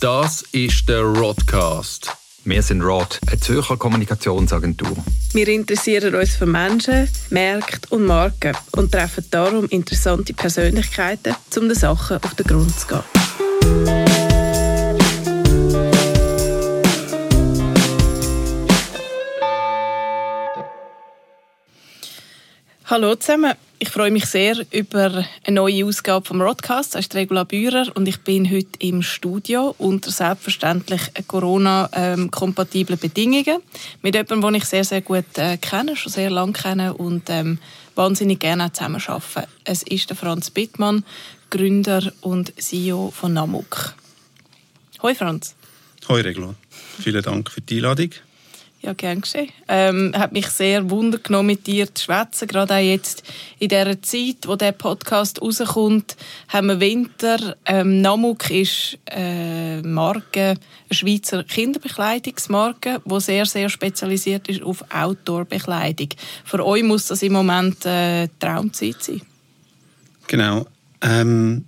Das ist der Rodcast. Wir sind Rod, eine Zürcher Kommunikationsagentur. Wir interessieren uns für Menschen, Märkte und Marken und treffen darum interessante Persönlichkeiten, um den Sachen auf den Grund zu gehen. Hallo zusammen. Ich freue mich sehr über eine neue Ausgabe vom Rodcast. Das ist Regula Bührer und ich bin heute im Studio unter selbstverständlich Corona-kompatiblen Bedingungen mit jemandem, den ich sehr, sehr gut äh, kenne, schon sehr lange kenne und ähm, wahnsinnig gerne zusammen arbeite. Es ist der Franz Bittmann, Gründer und CEO von Namuk. Hoi Franz. Hoi Regula. Vielen Dank für die Einladung. Ja, gern geschehen. Ähm, hat mich sehr wunder genommen, mit dir zu schwätzen. Gerade auch jetzt in dieser Zeit, wo der Podcast rauskommt, haben wir Winter. Ähm, Namuk ist eine Marke, eine Schweizer Kinderbekleidungsmarke, die sehr, sehr spezialisiert ist auf Outdoor-Bekleidung. Für euch muss das im Moment äh, Traumzeit sein. Genau. Ähm,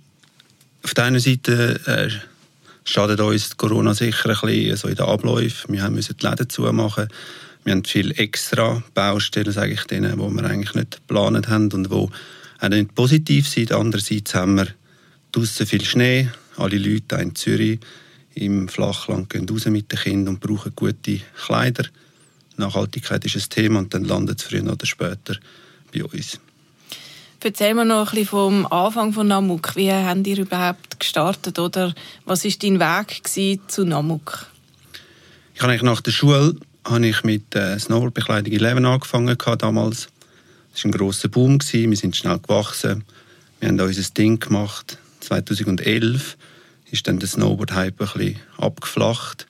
auf der einen Seite äh, schadet uns Corona sicher ein bisschen so in den Abläufen. Wir müssen die Läden zumachen. Wir haben viele extra Baustellen, sage ich denen, die wir eigentlich nicht geplant haben und die auch nicht positiv sind. Andererseits haben wir draußen viel Schnee. Alle Leute in Zürich im Flachland gehen raus mit den Kindern und brauchen gute Kleider. Nachhaltigkeit ist ein Thema und dann landet es früher oder später bei uns. Erzähl mir noch ein bisschen vom Anfang von Namuk. Wie habt ihr überhaupt gestartet oder was war dein Weg zu Namuk? Ich habe nach der Schule habe ich mit äh, Snowboardbekleidung in Leben angefangen damals. Das war ein grosser Boom. Wir sind schnell gewachsen. Wir haben unser Ding gemacht. 2011 ist dann der Snowboard-Hype abgeflacht.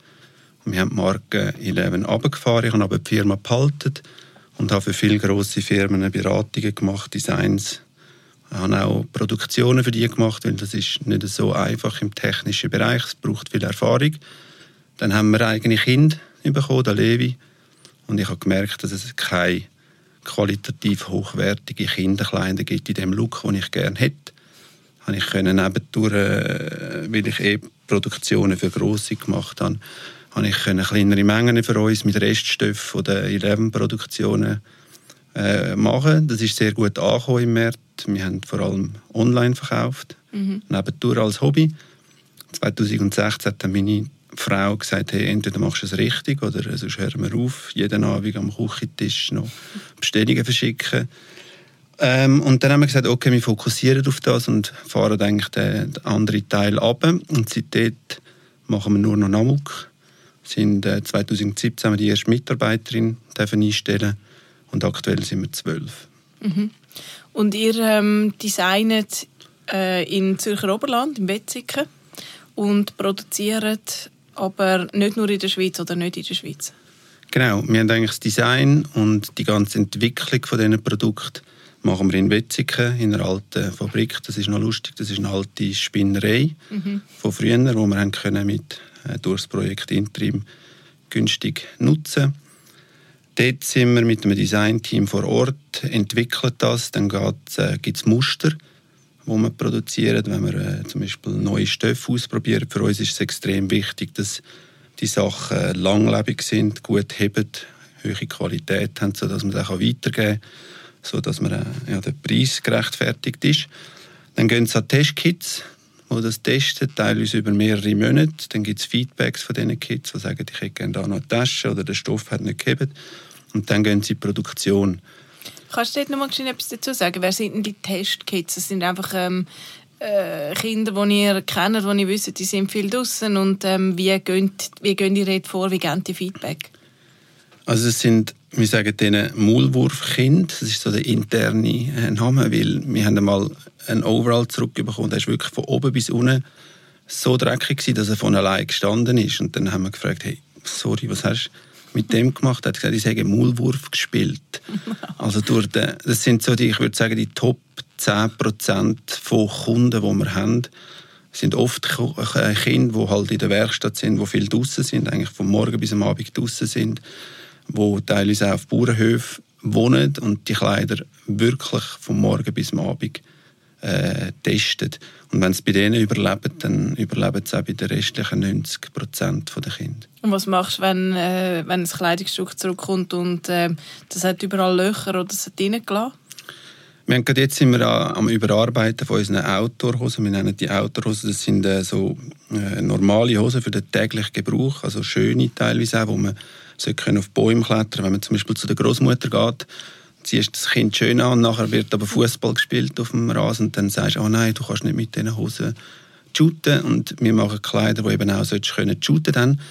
Wir haben die Marke Eleven runtergefahren. Ich habe aber die Firma behalten und habe für viele grosse Firmen Beratungen gemacht, Designs. Ich habe auch Produktionen für die gemacht, weil das ist nicht so einfach im technischen Bereich. Es braucht viel Erfahrung. Dann haben wir eigene Kinder bekommen, der Levi. Und ich habe gemerkt, dass es keine qualitativ hochwertige Kinderkleider gibt in dem Look, den ich gerne hätte. Habe ich können nebendurch, äh, weil ich eh Produktionen für Grosse gemacht habe, habe ich kleinere Mengen für uns mit Reststoffen der Eleven-Produktionen äh, machen. Das ist sehr gut angekommen im März. Wir haben vor allem online verkauft, mhm. nebendurch als Hobby. 2016 hat meine Frau gesagt, hey, entweder machst du es richtig oder sonst hören wir auf, jeden Abend am Küchentisch noch Bestellungen verschicken. Ähm, und dann haben wir gesagt, okay, wir fokussieren auf das und fahren eigentlich den, den anderen Teil ab. Und seitdem machen wir nur noch Namuk sind äh, 2017 haben wir die erste Mitarbeiterin einstellen und aktuell sind wir zwölf. Mhm. Und ihr ähm, designet äh, in Zürcher Oberland, in Wetzikon und produziert aber nicht nur in der Schweiz oder nicht in der Schweiz? Genau, wir haben eigentlich das Design und die ganze Entwicklung von diesen Produkten machen wir in Wetzikon, in einer alten Fabrik. Das ist noch lustig, das ist eine alte Spinnerei mhm. von früher, wo wir haben können mit äh, durch das Projekt Interim günstig nutzen Dort sind wir mit einem Designteam vor Ort, entwickeln das, dann äh, gibt es Muster, die wir produzieren, wenn wir äh, zum Beispiel neue Stoffe ausprobieren. Für uns ist es extrem wichtig, dass die Sachen langlebig sind, gut heben, hohe Qualität haben, sodass man das weitergeben kann, sodass man, äh, ja, der Preis gerechtfertigt ist. Dann gehen sie an Testkits, die das testen, teilweise über mehrere Monate. Dann gibt es Feedbacks von diesen Kids, die sagen, ich hätte gerne da noch eine Tasche oder der Stoff hat nicht gegeben. Und dann gehen sie in die Produktion. Kannst du dort noch mal etwas dazu sagen? Wer sind denn die Testkits? Das sind einfach ähm, äh, Kinder, die ihr kennt, die ihr wisst, die sind viel draußen und ähm, wie, gehen, wie gehen die vor, wie geben die Feedback? Also es sind, wir sagen denen Maulwurfkind, das ist so der interne äh, Name, weil wir haben einmal einen Overall zurückbekommen, der ist wirklich von oben bis unten so dreckig gewesen, dass er von allein gestanden ist. Und dann haben wir gefragt, hey, sorry, was hast du mit dem gemacht? Er hat gesagt, ich habe Maulwurf gespielt. Also durch den, das sind so die, ich würde sagen, die Top 10% von Kunden, die wir haben, sind oft äh, Kinder, die halt in der Werkstatt sind, die viel draußen sind, eigentlich vom Morgen bis am Abend draußen sind, die teilweise auch auf Bauernhöfen wohnen und die Kleider wirklich vom Morgen bis am Abend äh, testet. Und wenn es bei denen überlebt, dann überleben es auch bei den restlichen 90 Prozent der Kinder. Und was machst du, wenn, äh, wenn ein Kleidungsstück zurückkommt und äh, das hat überall Löcher oder das hat reingelassen? Wir haben jetzt sind wir am Überarbeiten von unseren Outdoor-Hosen. Wir nennen die Outdoor-Hosen, das sind äh, so äh, normale Hosen für den täglichen Gebrauch, also schöne teilweise auch, wo man können auf Bäume klettern Wenn man zum Beispiel zu der Großmutter geht, ziehst das Kind schön an und nachher wird aber Fußball gespielt auf dem Rasen und dann sagst du, oh nein, du kannst nicht mit diesen Hosen shooten und wir machen Kleider, die eben auch können shooten dann.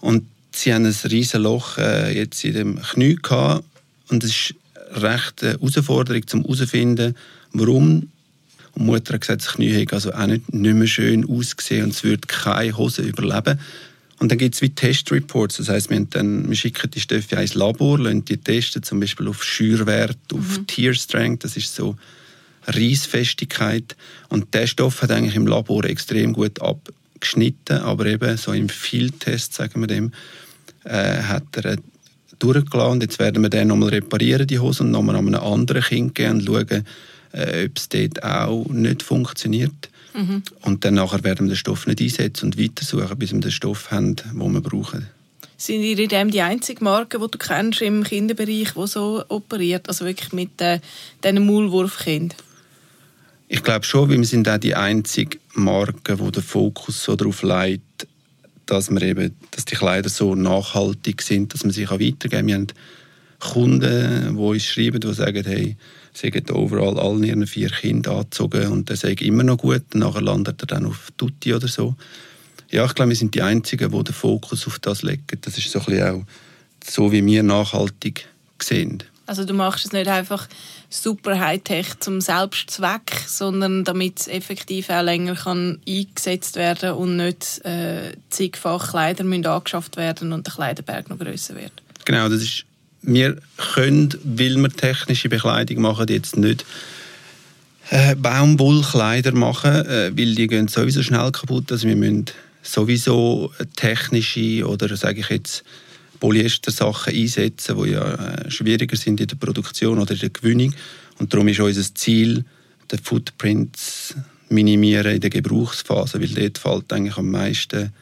Und sie haben ein riesiges Loch äh, jetzt in dem Knie gehabt und es ist recht eine Herausforderung, um herauszufinden, warum. Und die Mutter hat gesagt, das Knie hätte also auch nicht, nicht mehr schön ausgesehen und es würde keine Hose überleben. Und dann gibt es wie Testreports, das heißt, wir, wir schicken die Stoffe ins Labor, lassen die testen, zum Beispiel auf Schürwert, auf mhm. Tear Strength, das ist so Reissfestigkeit. Und der Stoff hat eigentlich im Labor extrem gut abgeschnitten, aber eben so im Field-Test, sagen wir dem, äh, hat er durchgelassen. Und jetzt werden wir den nochmal reparieren, die Hose, und nochmal an einem anderen Kind gehen und schauen, äh, ob es dort auch nicht funktioniert. Mhm. Und dann nachher werden wir den Stoff nicht einsetzen und weitersuchen, bis wir den Stoff haben, den wir brauchen. Sind ihr in dem die einzige Marke, die du kennst im Kinderbereich, die so operiert? Also wirklich mit äh, diesen Maulwurfkindern? Ich glaube schon, weil wir sind auch die einzige Marke, wo der Fokus so darauf legt, dass, wir eben, dass die Kleider so nachhaltig sind, dass man sie weitergeben kann. Wir haben Kunden, die uns schreiben, die sagen, hey, sie haben overall allen ihren vier Kinder angezogen und der sagt immer noch gut. Nachher landet er dann auf Tutti oder so. Ja, ich glaube, wir sind die Einzigen, die den Fokus auf das legen. Das ist so ein bisschen auch so, wie wir nachhaltig sehen. Also du machst es nicht einfach super Hightech zum Selbstzweck, sondern damit es effektiv auch länger kann eingesetzt werden und nicht äh, zigfach Kleider müssen angeschafft werden und der Kleiderberg noch größer wird. Genau, das ist wir können, weil wir technische Bekleidung machen, jetzt nicht äh, Baumwollkleider machen, äh, weil die gehen sowieso schnell kaputt. Also wir müssen sowieso technische oder sage ich jetzt Polyester-Sachen einsetzen, die ja äh, schwieriger sind in der Produktion oder in der Gewinnung. Und darum ist unser Ziel, den Footprint minimieren in der Gebrauchsphase, weil dort fällt eigentlich am meisten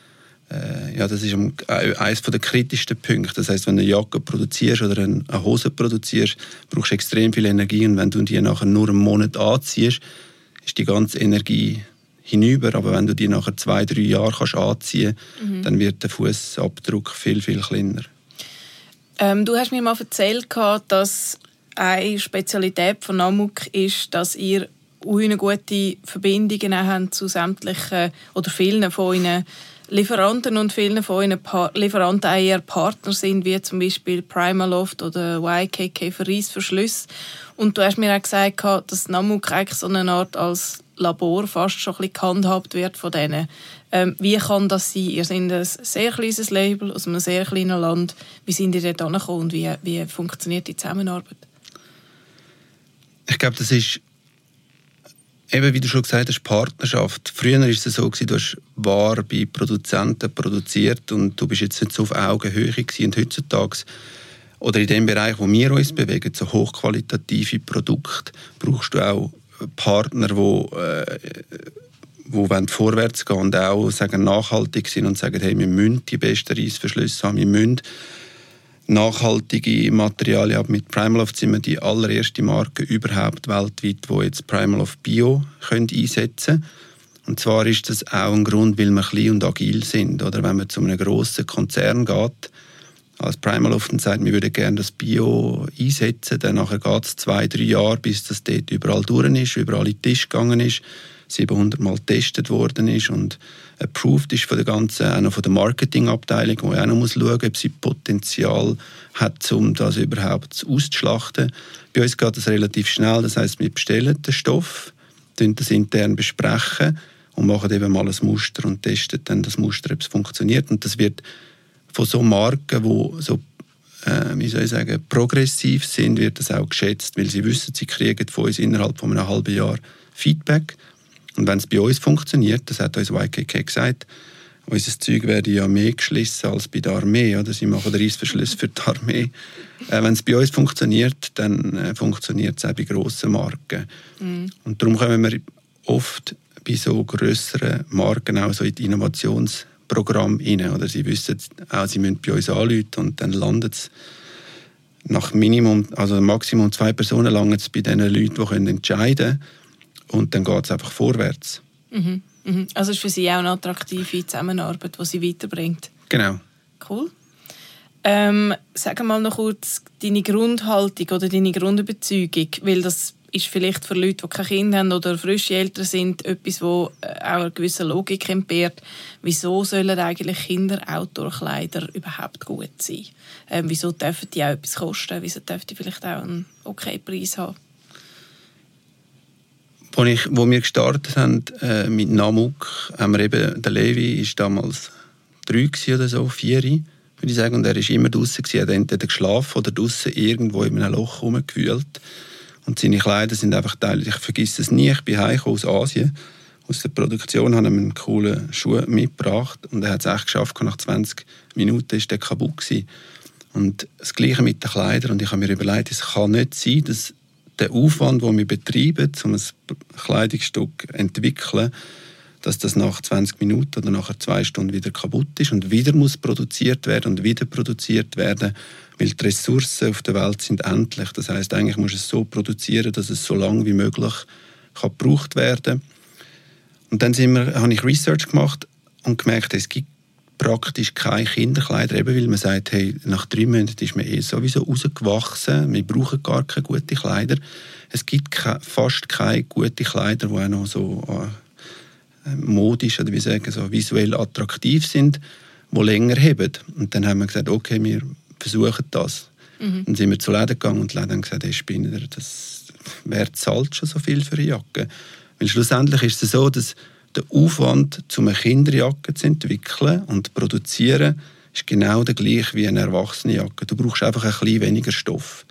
ja, das ist äh, eines der kritischsten Punkte. Das heißt, wenn du eine Jacke produzierst oder eine Hose produzierst, brauchst du extrem viel Energie und wenn du die nachher nur einen Monat anziehst, ist die ganze Energie hinüber. Aber wenn du die nachher zwei, drei Jahre kannst anziehen kannst, mhm. dann wird der Fußabdruck viel, viel kleiner. Ähm, du hast mir mal erzählt, dass eine Spezialität von Namuk ist, dass ihr eine gute Verbindungen haben zu sämtlichen oder vielen von ihnen Lieferanten und viele von Ihnen Lieferanten auch eher Partner sind, wie zum Beispiel Primaloft oder YKK für Reissverschlüsse. Und du hast mir auch gesagt, dass Namuk eigentlich so eine Art als Labor fast schon ein bisschen gehandhabt wird von denen. Ähm, wie kann das sein? Ihr seid ein sehr kleines Label aus einem sehr kleinen Land. Wie sind ihr dort angekommen und wie, wie funktioniert die Zusammenarbeit? Ich glaube, das ist eben, wie du schon gesagt hast, Partnerschaft. Früher war es so, gewesen, du hast Ware bei Produzenten produziert und du bist jetzt nicht so auf Augenhöhe gewesen. Und heutzutage, oder in dem Bereich, wo wir uns bewegen, so hochqualitative Produkte, brauchst du auch Partner, die äh, wo vorwärts gehen und auch sagen, nachhaltig sind und sagen, hey, wir müssen die besten Reissverschlüsse haben, wir müssen nachhaltige Materialien haben. Mit Primaloft sind wir die allererste Marke überhaupt weltweit, wo jetzt Primaloft Bio können einsetzen Und zwar ist das auch ein Grund, weil wir klein und agil sind. Oder wenn man zu einem grossen Konzern geht, als Primaloft und sagt, wir würden gerne das Bio einsetzen, dann nachher geht es zwei, drei Jahre, bis das dort überall durch ist, überall in den Tisch gegangen ist, 700 Mal getestet worden ist und approved ist von der ganzen, von der Marketingabteilung, wo auch noch muss schauen, ob sie Potenzial hat, um das überhaupt auszuschlachten. Bei uns geht das relativ schnell, das heißt, wir bestellen den Stoff, das intern besprechen und machen eben mal ein Muster und testen dann das Muster, ob es funktioniert. Und das wird von so Marken, die so äh, wie soll ich sagen, progressiv sind, wird das auch geschätzt, weil sie wissen, sie kriegen von uns innerhalb von einem halben Jahr Feedback und wenn es bei uns funktioniert, das hat uns YKK gesagt, unser Zeug werde ja mehr geschlissen als bei der Armee. Oder? Sie machen Reissverschluss für die Armee. Äh, Wenn es bei uns funktioniert, dann äh, funktioniert es auch bei grossen Marken. Mhm. Und darum kommen wir oft bei so grösseren Marken auch so in die Innovationsprogramm rein. Oder sie wissen auch, sie müssen bei uns anrufen und dann landet es nach Minimum, also Maximum zwei Personen langen es bei den Leuten, die können entscheiden können. Und dann geht es einfach vorwärts. Mhm. Mhm. Also ist für Sie auch eine attraktive Zusammenarbeit, die Sie weiterbringt. Genau. Cool. Ähm, sag mal noch kurz deine Grundhaltung oder deine Grundüberzeugung, weil das ist vielleicht für Leute, die keine Kinder haben oder frische Eltern sind, etwas, wo äh, auch eine gewisse Logik entbehrt. Wieso sollen eigentlich Kinder Outdoor-Kleider überhaupt gut sein? Ähm, wieso dürfen die auch etwas kosten? Wieso dürfen die vielleicht auch einen okay Preis haben? Wo, ich, wo wir gestartet haben äh, mit Namuk, haben wir eben, der Levi ist damals drei oder so, vier, würde ich sagen, und er war immer draußen, er hat entweder geschlafen oder draußen irgendwo in einem Loch rumgewühlt. Und seine Kleider sind einfach Teil, ich vergesse es nie, ich bin aus Asien, aus der Produktion, habe ihm einen coolen Schuh mitgebracht und er hat es echt geschafft, nach 20 Minuten ist der kaputt gewesen. Und das Gleiche mit den Kleidern und ich habe mir überlegt, es kann nicht sein, dass der Aufwand, den wir betreiben, um ein Kleidungsstück zu entwickeln, dass das nach 20 Minuten oder nach zwei Stunden wieder kaputt ist und wieder muss produziert werden und wieder produziert werden, weil die Ressourcen auf der Welt sind endlich. Das heißt, eigentlich muss es so produzieren, dass es so lange wie möglich kann gebraucht werden. Und dann sind wir, habe ich Research gemacht und gemerkt, es gibt praktisch keine Kinderkleider, eben weil man sagt, hey, nach drei Monaten ist man eh sowieso rausgewachsen, wir brauchen gar keine guten Kleider. Es gibt ke fast keine guten Kleider, die auch noch so äh, modisch oder wie sagen, so visuell attraktiv sind, die länger haben. Und dann haben wir gesagt, okay, wir versuchen das. Mhm. Dann sind wir zu Läden gegangen und die Läden haben gesagt, hey, Spinner, das, wer zahlt schon so viel für eine Jacke? Weil schlussendlich ist es so, dass der Aufwand, um eine Kinderjacke zu entwickeln und zu produzieren, ist genau der gleiche wie eine Erwachsenenjacke. Du brauchst einfach ein bisschen weniger Stoff.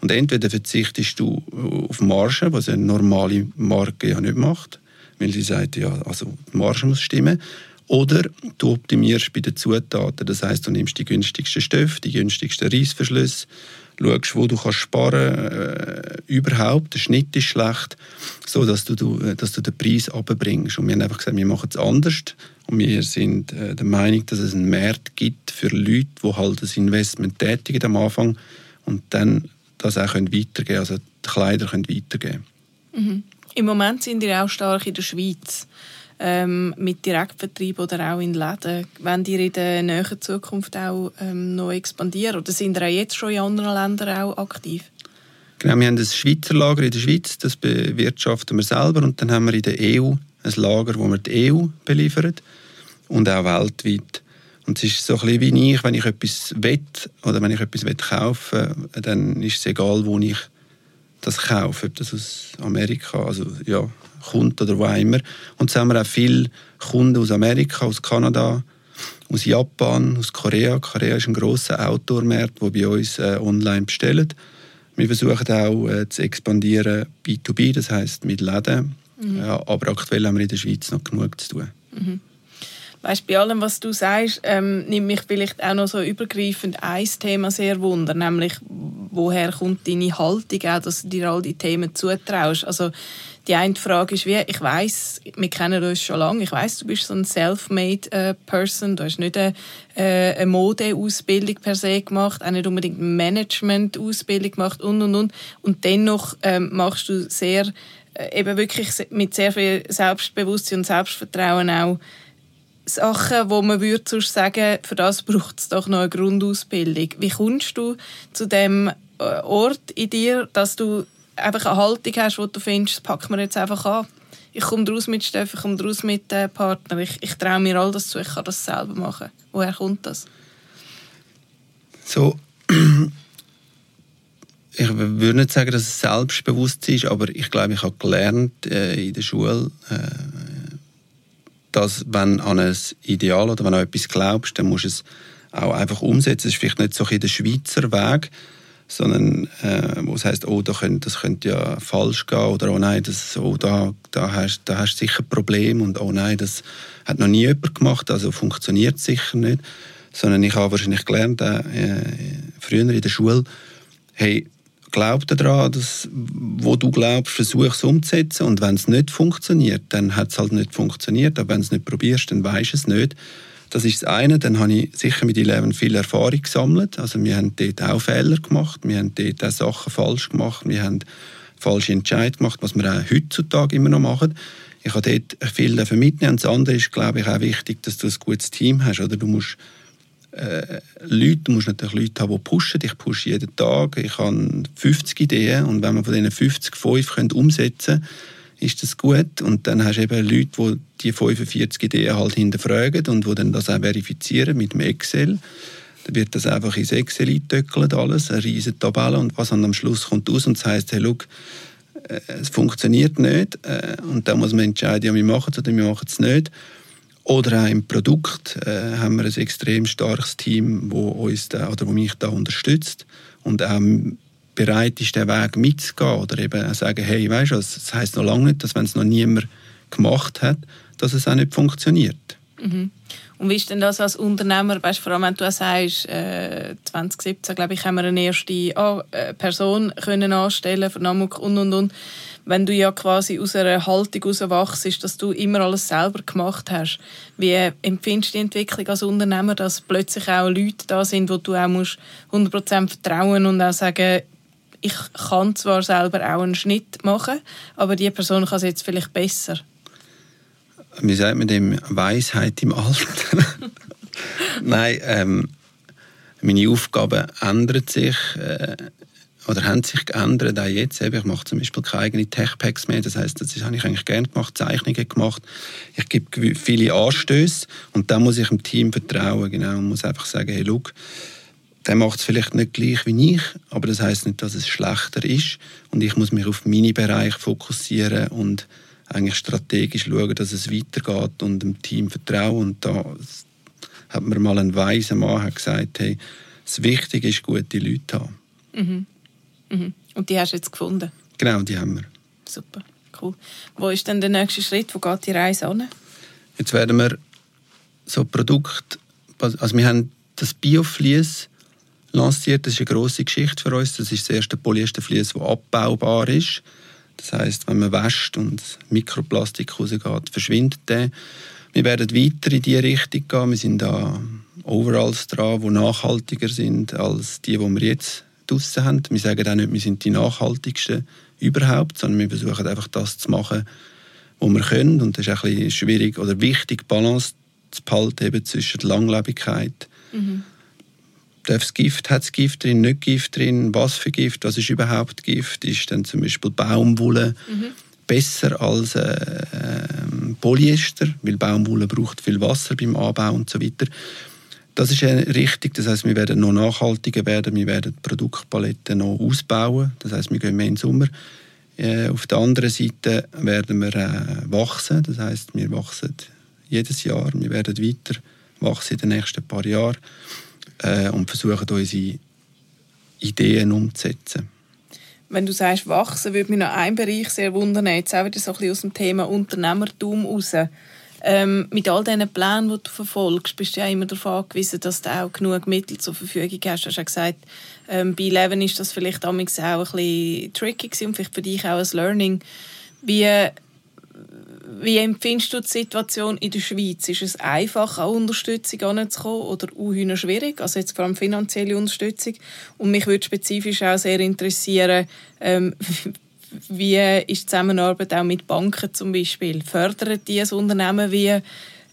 Und entweder verzichtest du auf Marge, was eine normale Marke ja nicht macht, weil sie sagt, ja, also die Marge muss stimmen, oder du optimierst bei den Zutaten. Das heißt, du nimmst die günstigsten Stoffe, die günstigsten Reissverschlüsse, schaust, wo du kannst sparen äh, überhaupt. Der Schnitt ist schlecht, so dass du, du, dass du den Preis abbringst. Und wir haben einfach gesagt, wir machen es anders. Und wir sind äh, der Meinung, dass es einen Markt gibt für Leute, die halt das Investment tätigen am Anfang und dann das auch können weitergeben also die Kleider können weitergeben mhm. Im Moment sind wir auch stark in der Schweiz ähm, mit Direktvertrieb oder auch in Läden. Wenn die in der näheren Zukunft auch ähm, noch expandieren? Oder sind ihr auch jetzt schon in anderen Ländern auch aktiv? Genau, wir haben ein Schweizer Lager in der Schweiz, das bewirtschaften wir selber. Und dann haben wir in der EU ein Lager, wo wir die EU beliefern und auch weltweit. Und es ist so ein bisschen wie ich, wenn ich etwas will oder wenn ich etwas kaufen will, dann ist es egal, wo ich das kaufe, ob das aus Amerika, also ja, kommt oder wo immer. Und so haben wir auch viele Kunden aus Amerika, aus Kanada, aus Japan, aus Korea. Korea ist ein grosser Outdoor-Markt, der bei uns äh, online bestellt. Wir versuchen auch äh, zu expandieren B2B, das heißt mit Läden. Mhm. Ja, aber aktuell haben wir in der Schweiz noch genug zu tun. Mhm. Weißt, bei allem, was du sagst, ähm, nimmt mich vielleicht auch noch so übergreifend ein Thema sehr wunder, nämlich woher kommt deine Haltung auch, dass du dir all die Themen zutraust. Also die eine Frage ist wie, ich weiß, wir kennen uns schon lange, ich weiß, du bist so ein self-made äh, Person, du hast nicht eine, äh, eine Modeausbildung per se gemacht, auch nicht unbedingt eine Management-Ausbildung gemacht und und und und dennoch ähm, machst du sehr äh, eben wirklich mit sehr viel Selbstbewusstsein und Selbstvertrauen auch Sachen, wo man würde sonst sagen, für das braucht es doch noch eine Grundausbildung. Wie kommst du zu dem äh, Ort in dir, dass du einfach eine Haltung hast, wo du findest, das packen wir jetzt einfach an. Ich komme raus mit Steffen, ich komme raus mit dem Partner. Ich, ich traue mir all das zu, ich kann das selber machen. Woher kommt das? So, ich würde nicht sagen, dass es Selbstbewusstsein ist, aber ich glaube, ich habe gelernt äh, in der Schule, äh, dass wenn an ein Ideal oder wenn an etwas glaubst, dann musst du es auch einfach umsetzen. Das ist vielleicht nicht so ein der Schweizer Weg, sondern äh, wo es heißt, oh, da könnte, das könnte ja falsch gehen oder oh nein, das, oh, da, da, hast, da hast du sicher ein Problem und oh nein, das hat noch nie jemand gemacht, also funktioniert sicher nicht. Sondern ich habe wahrscheinlich gelernt, äh, früher in der Schule, hey, glaub daran, dass wo du glaubst, versuch es umzusetzen und wenn es nicht funktioniert, dann hat es halt nicht funktioniert, aber wenn es nicht probierst, dann weisst du es nicht. Das ist das eine. Dann habe ich sicher mit Eleven viel Erfahrung gesammelt. Also wir haben dort auch Fehler gemacht, wir haben dort auch Sachen falsch gemacht, wir haben falsche Entscheidungen gemacht, was wir auch heutzutage immer noch machen. Ich habe dort viel mitnehmen. Und das andere ist, glaube ich, auch wichtig, dass du ein gutes Team hast. Oder du musst äh, Leute, du musst natürlich Leute haben, die pushen. Ich pushe jeden Tag. Ich habe 50 Ideen und wenn man von diesen 50 fünf umsetzen können, ist das gut. Und dann hast du eben Leute, die die 45 Ideen halt hinterfragen und die dann das auch verifizieren mit dem Excel. Dann wird das einfach ins Excel eingetöckelt, alles, eine riesige Tabelle und was dann am Schluss kommt aus und das heisst, hey, look, äh, es funktioniert nicht äh, und dann muss man entscheiden, ja, wir machen es oder wir machen es nicht. Oder auch im Produkt äh, haben wir ein extrem starkes Team, wo uns da, oder wo mich da unterstützt und auch bereit ist, den Weg mitzugehen oder eben sagen, hey, weißt du, das heisst noch lange nicht, dass wenn es noch niemand gemacht hat, dass es auch nicht funktioniert. Mhm. Und wie ist denn das als Unternehmer, weißt, vor allem wenn du sagst, äh, 2017, glaube ich, haben wir eine erste ah, äh, Person können anstellen für Namuk und und und. Wenn du ja quasi aus einer Haltung herauswachst, dass du immer alles selber gemacht hast, wie empfindest du die Entwicklung als Unternehmer, dass plötzlich auch Leute da sind, wo du auch musst 100% vertrauen und auch sagen, ich kann zwar selber auch einen Schnitt machen, aber die Person kann es jetzt vielleicht besser. Wie sagt man dem? Weisheit im Alter. Nein, ähm, meine Aufgaben ändern sich äh, oder haben sich geändert, auch jetzt. Ich mache zum Beispiel keine eigenen Tech-Packs mehr, das heißt, das habe ich eigentlich gerne gemacht, Zeichnungen gemacht. Ich gebe viele Anstöße und dann muss ich dem Team vertrauen, genau, und muss einfach sagen, hey, look, der macht es vielleicht nicht gleich wie ich, aber das heißt nicht, dass es schlechter ist. Und ich muss mich auf meine Bereich fokussieren und eigentlich strategisch schauen, dass es weitergeht und dem Team vertrauen. Und da hat mir mal ein weiser Mann gesagt, hey, das Wichtige ist, gute Leute zu haben. Mhm. Mhm. Und die hast du jetzt gefunden? Genau, die haben wir. Super, cool. Wo ist denn der nächste Schritt? Wo geht die Reise an? Jetzt werden wir so Produkte, also wir haben das Bioflies lanciert. Das ist eine grosse Geschichte für uns. Das ist das erste Polyestervlies, das abbaubar ist. Das heißt, wenn man wäscht und Mikroplastik rausgeht, verschwindet der. Wir werden weiter in diese Richtung gehen. Wir sind da Overalls dran, die nachhaltiger sind als die, die wir jetzt draussen haben. Wir sagen auch nicht, wir sind die nachhaltigsten überhaupt, sondern wir versuchen einfach das zu machen, was wir können. Und das ist ein bisschen schwierig oder wichtig, Balance zu behalten zwischen der Langlebigkeit mhm darf es Gift, hat es Gift drin, nicht Gift drin, was für Gift, was ist überhaupt Gift, ist dann zum Beispiel Baumwolle mhm. besser als äh, äh, Polyester, weil Baumwolle braucht viel Wasser beim Anbau und so weiter. Das ist richtig, das heißt, wir werden noch nachhaltiger werden, wir werden die Produktpalette noch ausbauen, das heißt, wir gehen mehr in den Sommer. Äh, auf der anderen Seite werden wir äh, wachsen, das heißt, wir wachsen jedes Jahr, wir werden weiter wachsen in den nächsten paar Jahren äh, und versuchen unsere Ideen umzusetzen. Wenn du sagst wachsen, würde mich noch ein Bereich sehr wundern, jetzt auch wieder so ein bisschen aus dem Thema Unternehmertum raus. Ähm, mit all diesen Plänen, die du verfolgst, bist du ja immer darauf angewiesen, dass du auch genug Mittel zur Verfügung hast. Du hast ja gesagt, ähm, bei Eleven ist das vielleicht auch ein bisschen tricky und vielleicht für dich auch ein Learning. Wie wie empfindest du die Situation in der Schweiz? Ist es einfach, an Unterstützung anzukommen oder auch schwierig? Also jetzt vor allem finanzielle Unterstützung. Und mich würde spezifisch auch sehr interessieren, ähm, wie ist die Zusammenarbeit auch mit Banken zum Beispiel? Fördern die ein Unternehmen wie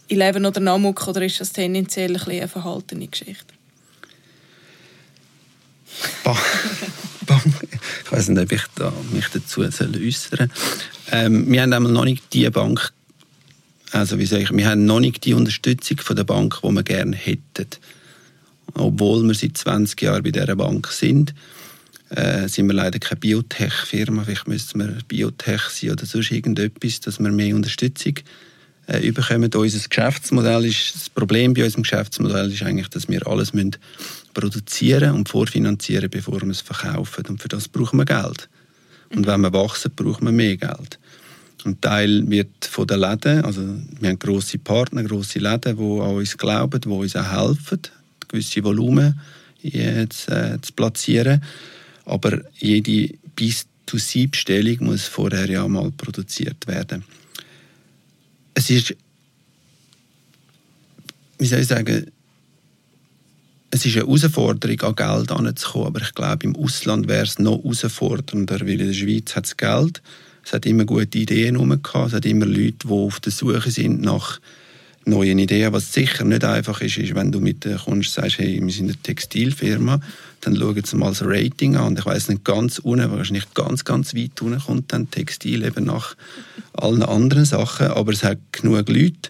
Eleven oder Namuk oder ist das tendenziell ein eine verhaltene Geschichte? ich weiß nicht, ob ich da mich dazu äußern. Ähm, wir haben noch nicht die Bank, also wie sage ich, wir haben noch nicht die Unterstützung von der Bank, die wir gerne hätten. Obwohl wir seit 20 Jahren bei dieser Bank sind, äh, sind wir leider keine Biotech-Firma. Vielleicht müssten wir Biotech sein oder sonst irgendetwas, dass wir mehr Unterstützung äh, bekommen. Unser Geschäftsmodell ist, das Problem bei unserem Geschäftsmodell ist eigentlich, dass wir alles müssen produzieren und vorfinanzieren, bevor wir es verkaufen. Und für das brauchen wir Geld. Und wenn wir wachsen, brauchen wir mehr Geld. Ein Teil wird von den Läden, also wir haben grosse Partner, grosse Läden, die an uns glauben, die uns auch helfen, gewisse Volumen jetzt, äh, zu platzieren. Aber jede bis-to-C-Bestellung muss vorher ja mal produziert werden. Es ist, wie soll ich sagen, es ist eine Herausforderung, an Geld heranzukommen, aber ich glaube, im Ausland wäre es noch herausfordernder, weil in der Schweiz hat es Geld, es hat immer gute Ideen herum es hat immer Leute, die auf der Suche sind nach neuen Ideen. Was sicher nicht einfach ist, ist, wenn du mit der Kunst sagst, hey, wir sind eine Textilfirma, dann schauen sie mal das Rating an. Und ich weiß nicht ganz unten, wahrscheinlich ganz, ganz weit unten kommt dann Textil eben nach allen anderen Sachen. Aber es hat genug Leute,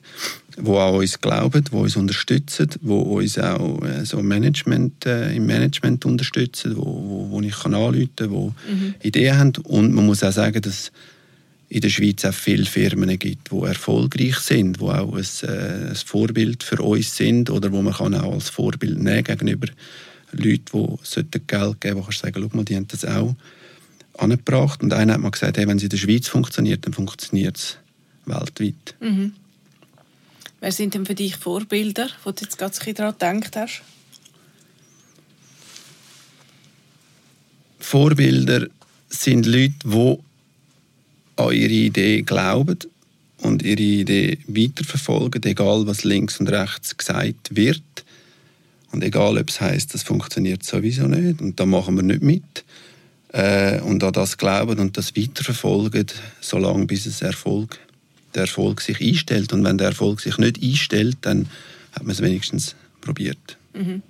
die an uns glauben, die uns unterstützen, die uns auch äh, so Management, äh, im Management unterstützen, wo, wo, wo ich kann anrufen kann, die mhm. Ideen haben. Und man muss auch sagen, dass in der Schweiz auch viele Firmen gibt, die erfolgreich sind, die auch ein, äh, ein Vorbild für uns sind oder wo man kann auch als Vorbild nehmen gegenüber Leuten, die Geld geben sollten, die sagen, schau mal, die haben das auch angebracht. Und einer hat mal gesagt, hey, wenn es in der Schweiz funktioniert, dann funktioniert es weltweit. Mhm. Wer sind denn für dich Vorbilder, wo du jetzt ganz daran gedacht hast? Vorbilder sind Leute, die an ihre Idee glauben und ihre Idee weiterverfolgen, egal was links und rechts gesagt wird. Und egal, ob es heisst, das funktioniert sowieso nicht und da machen wir nicht mit. Äh, und an das glauben und das weiterverfolgen, solange bis es Erfolg, der Erfolg sich einstellt. Und wenn der Erfolg sich nicht einstellt, dann hat man es wenigstens probiert. Mhm.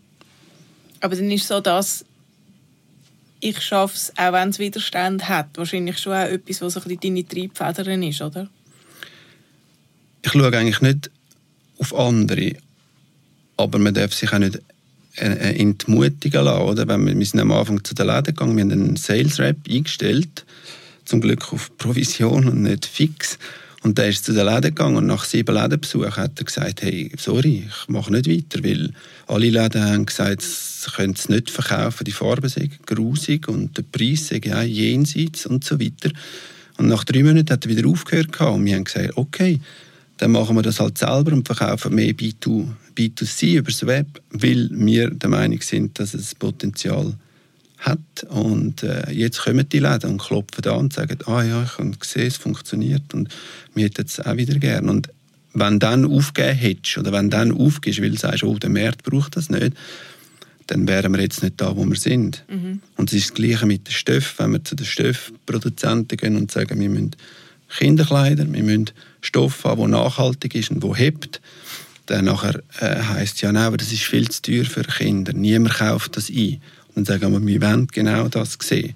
Aber dann ist so das, ich schaffe es, auch wenn es Widerstand hat, wahrscheinlich schon auch etwas, was ein deine Triebfedern ist, oder? Ich schaue eigentlich nicht auf andere, aber man darf sich auch nicht äh, äh, entmutigen lassen. Oder? Wenn wir, wir sind am Anfang zu den Läden gegangen, wir haben einen Sales Rep eingestellt, zum Glück auf Provision und nicht fix. Und der ist zu den Läden gegangen und nach sieben Lädenbesuchen hat er gesagt, hey, sorry, ich mache nicht weiter, weil alle Läden haben gesagt, sie können es nicht verkaufen, die Farbe sei grusig und der Preis sei auch jenseits und so weiter. Und nach drei Monaten hat er wieder aufgehört und wir haben gesagt, okay, dann machen wir das halt selber und verkaufen mehr B2, B2C über das Web, weil wir der Meinung sind, dass es Potenzial hat. Und äh, jetzt kommen die Läden und klopfen an und sagen, ah ja, ich habe gesehen, es funktioniert und wir hätten es auch wieder gern. Und wenn du dann aufgeben hättest oder wenn dann aufgehst, weil du sagst, oh, der Markt braucht das nicht, dann wären wir jetzt nicht da, wo wir sind. Mhm. Und es ist das Gleiche mit den Stoffen. Wenn wir zu den Stoffproduzenten gehen und sagen, wir müssen Kinderkleider, wir müssen Stoff haben, der nachhaltig ist und der hebt, dann nachher äh, heisst es ja, nein, aber das ist viel zu teuer für Kinder. Niemand kauft das ein. Und dann sagen wir, wir wollen genau das sehen.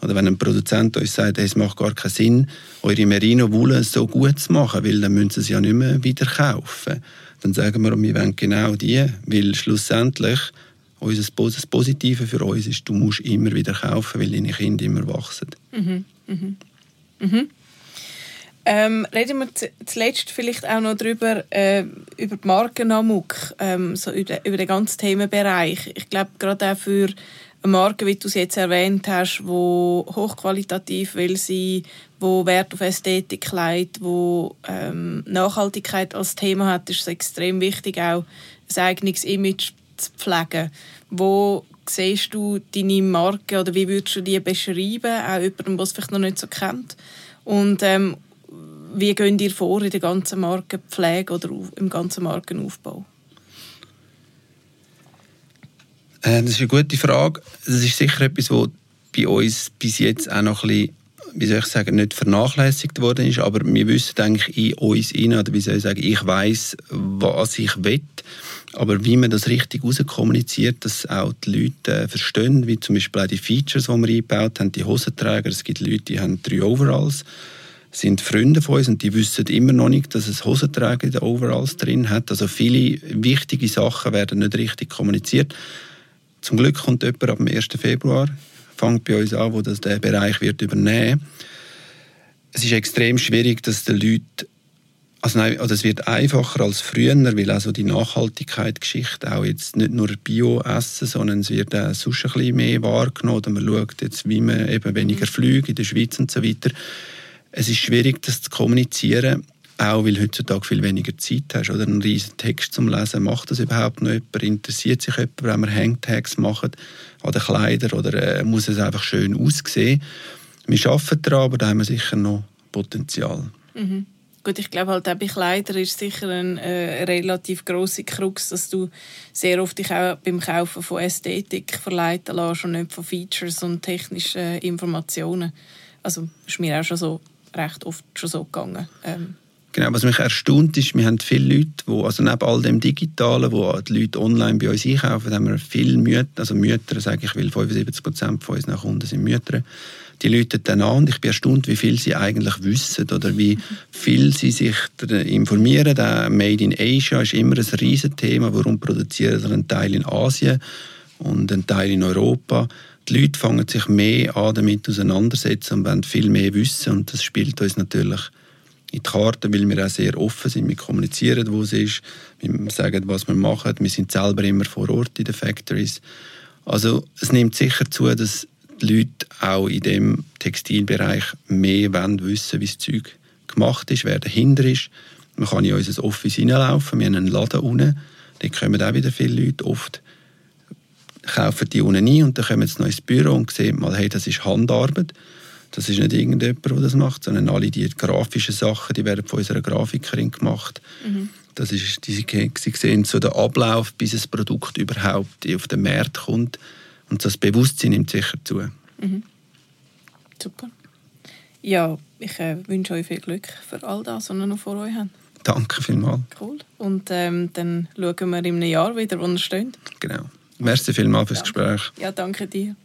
Oder wenn ein Produzent uns sagt, es macht gar keinen Sinn, eure Merino-Wolle so gut zu machen, weil dann müssen sie es ja nicht mehr wieder kaufen. Dann sagen wir, wir wollen genau die, weil schlussendlich unser das Positive für uns ist, du musst immer wieder kaufen, weil deine Kinder immer wachsen. Mhm. Mhm. Mhm. Ähm, reden wir zuletzt vielleicht auch noch darüber, äh, über die Markennamuk, ähm, so über, über den ganzen Themenbereich. Ich glaube, gerade auch für eine Marke, wie du es jetzt erwähnt hast, wo hochqualitativ will sein, wo Wert auf Ästhetik legt, wo ähm, Nachhaltigkeit als Thema hat, ist es extrem wichtig, auch ein eigenes Image zu pflegen. Wo siehst du deine Marke oder wie würdest du die beschreiben, auch jemandem, der es vielleicht noch nicht so kennt? Und ähm, wie gehen ihr vor in der ganzen Markenpflege oder im ganzen Markenaufbau? Äh, das ist eine gute Frage. Das ist sicher etwas, was bei uns bis jetzt auch noch ein bisschen, wie soll ich sagen, nicht vernachlässigt worden ist, aber wir wissen eigentlich in uns rein, oder wie soll ich sagen, ich weiß, was ich will, aber wie man das richtig kommuniziert, dass auch die Leute verstehen, wie zum Beispiel auch die Features, die wir eingebaut haben, die Hosenträger, es gibt Leute, die haben drei Overalls, sind Freunde von uns und die wissen immer noch nicht, dass es Hosenträger in den Overalls drin hat. Also viele wichtige Sachen werden nicht richtig kommuniziert. Zum Glück kommt jemand ab dem 1. Februar, fängt bei uns an, wo das der Bereich wird übernehmen. Es ist extrem schwierig, dass die Leute Also nein, also es wird einfacher als früher, weil also die Nachhaltigkeitsgeschichte auch jetzt nicht nur Bio essen, sondern es wird auch sonst ein bisschen mehr wahrgenommen. Man schaut jetzt, wie man eben weniger fliegt in der Schweiz und so weiter. Es ist schwierig, das zu kommunizieren, auch weil heutzutage viel weniger Zeit hast oder einen riesen Text zum Lesen. Macht das überhaupt noch jemand? Interessiert sich jemand, wenn wir Hangtags machen an den Kleidern oder äh, muss es einfach schön aussehen? Wir arbeiten daran, aber da haben wir sicher noch Potenzial. Mhm. Gut, ich glaube halt auch bei Kleidern ist sicher ein äh, relativ große Krux, dass du sehr oft dich auch beim Kaufen von Ästhetik verleiten lässt und nicht von Features und technischen Informationen. Also ist mir auch schon so recht oft schon so gegangen. Ähm. Genau, was mich erstaunt ist, wir haben viele Leute, wo, also neben all dem Digitalen, wo die Leute online bei uns einkaufen, haben wir viele Mütter, also Mütter, sage ich, weil 75 Prozent von unseren Kunden sind Mütter, die Leute dann an und ich bin erstaunt, wie viel sie eigentlich wissen oder wie viel sie sich informieren. Der Made in Asia ist immer ein riesen Thema. Warum produzieren sie einen Teil in Asien und einen Teil in Europa? Die Leute fangen sich mehr an damit auseinandersetzen und wollen viel mehr wissen und das spielt uns natürlich in die Karte, weil wir auch sehr offen sind. Wir kommunizieren, wo es ist, wir sagen, was wir machen. Wir sind selber immer vor Ort in den Factories. Also es nimmt sicher zu, dass die Leute auch in dem Textilbereich mehr wollen wissen, wie das Zeug gemacht ist, wer dahinter ist. Man kann in unser Office hineinlaufen, wir haben einen Laden unten, da kommen auch wieder viele Leute oft kaufen die unten ein und dann kommen sie noch ins Büro und sehen mal, hey, das ist Handarbeit. Das ist nicht irgendjemand, der das macht, sondern alle die grafischen Sachen, die werden von unserer Grafikerin gemacht. Mhm. Das ist, die, sie sehen so den Ablauf, bis das Produkt überhaupt auf den Markt kommt. Und das Bewusstsein nimmt sicher zu. Mhm. Super. Ja, ich äh, wünsche euch viel Glück für all das, was ihr noch vor euch habt. Danke vielmals. Cool. Und ähm, dann schauen wir in einem Jahr wieder, wo ihr steht. Genau. Merci vielmals fürs. Gespräch. Ja, danke dir.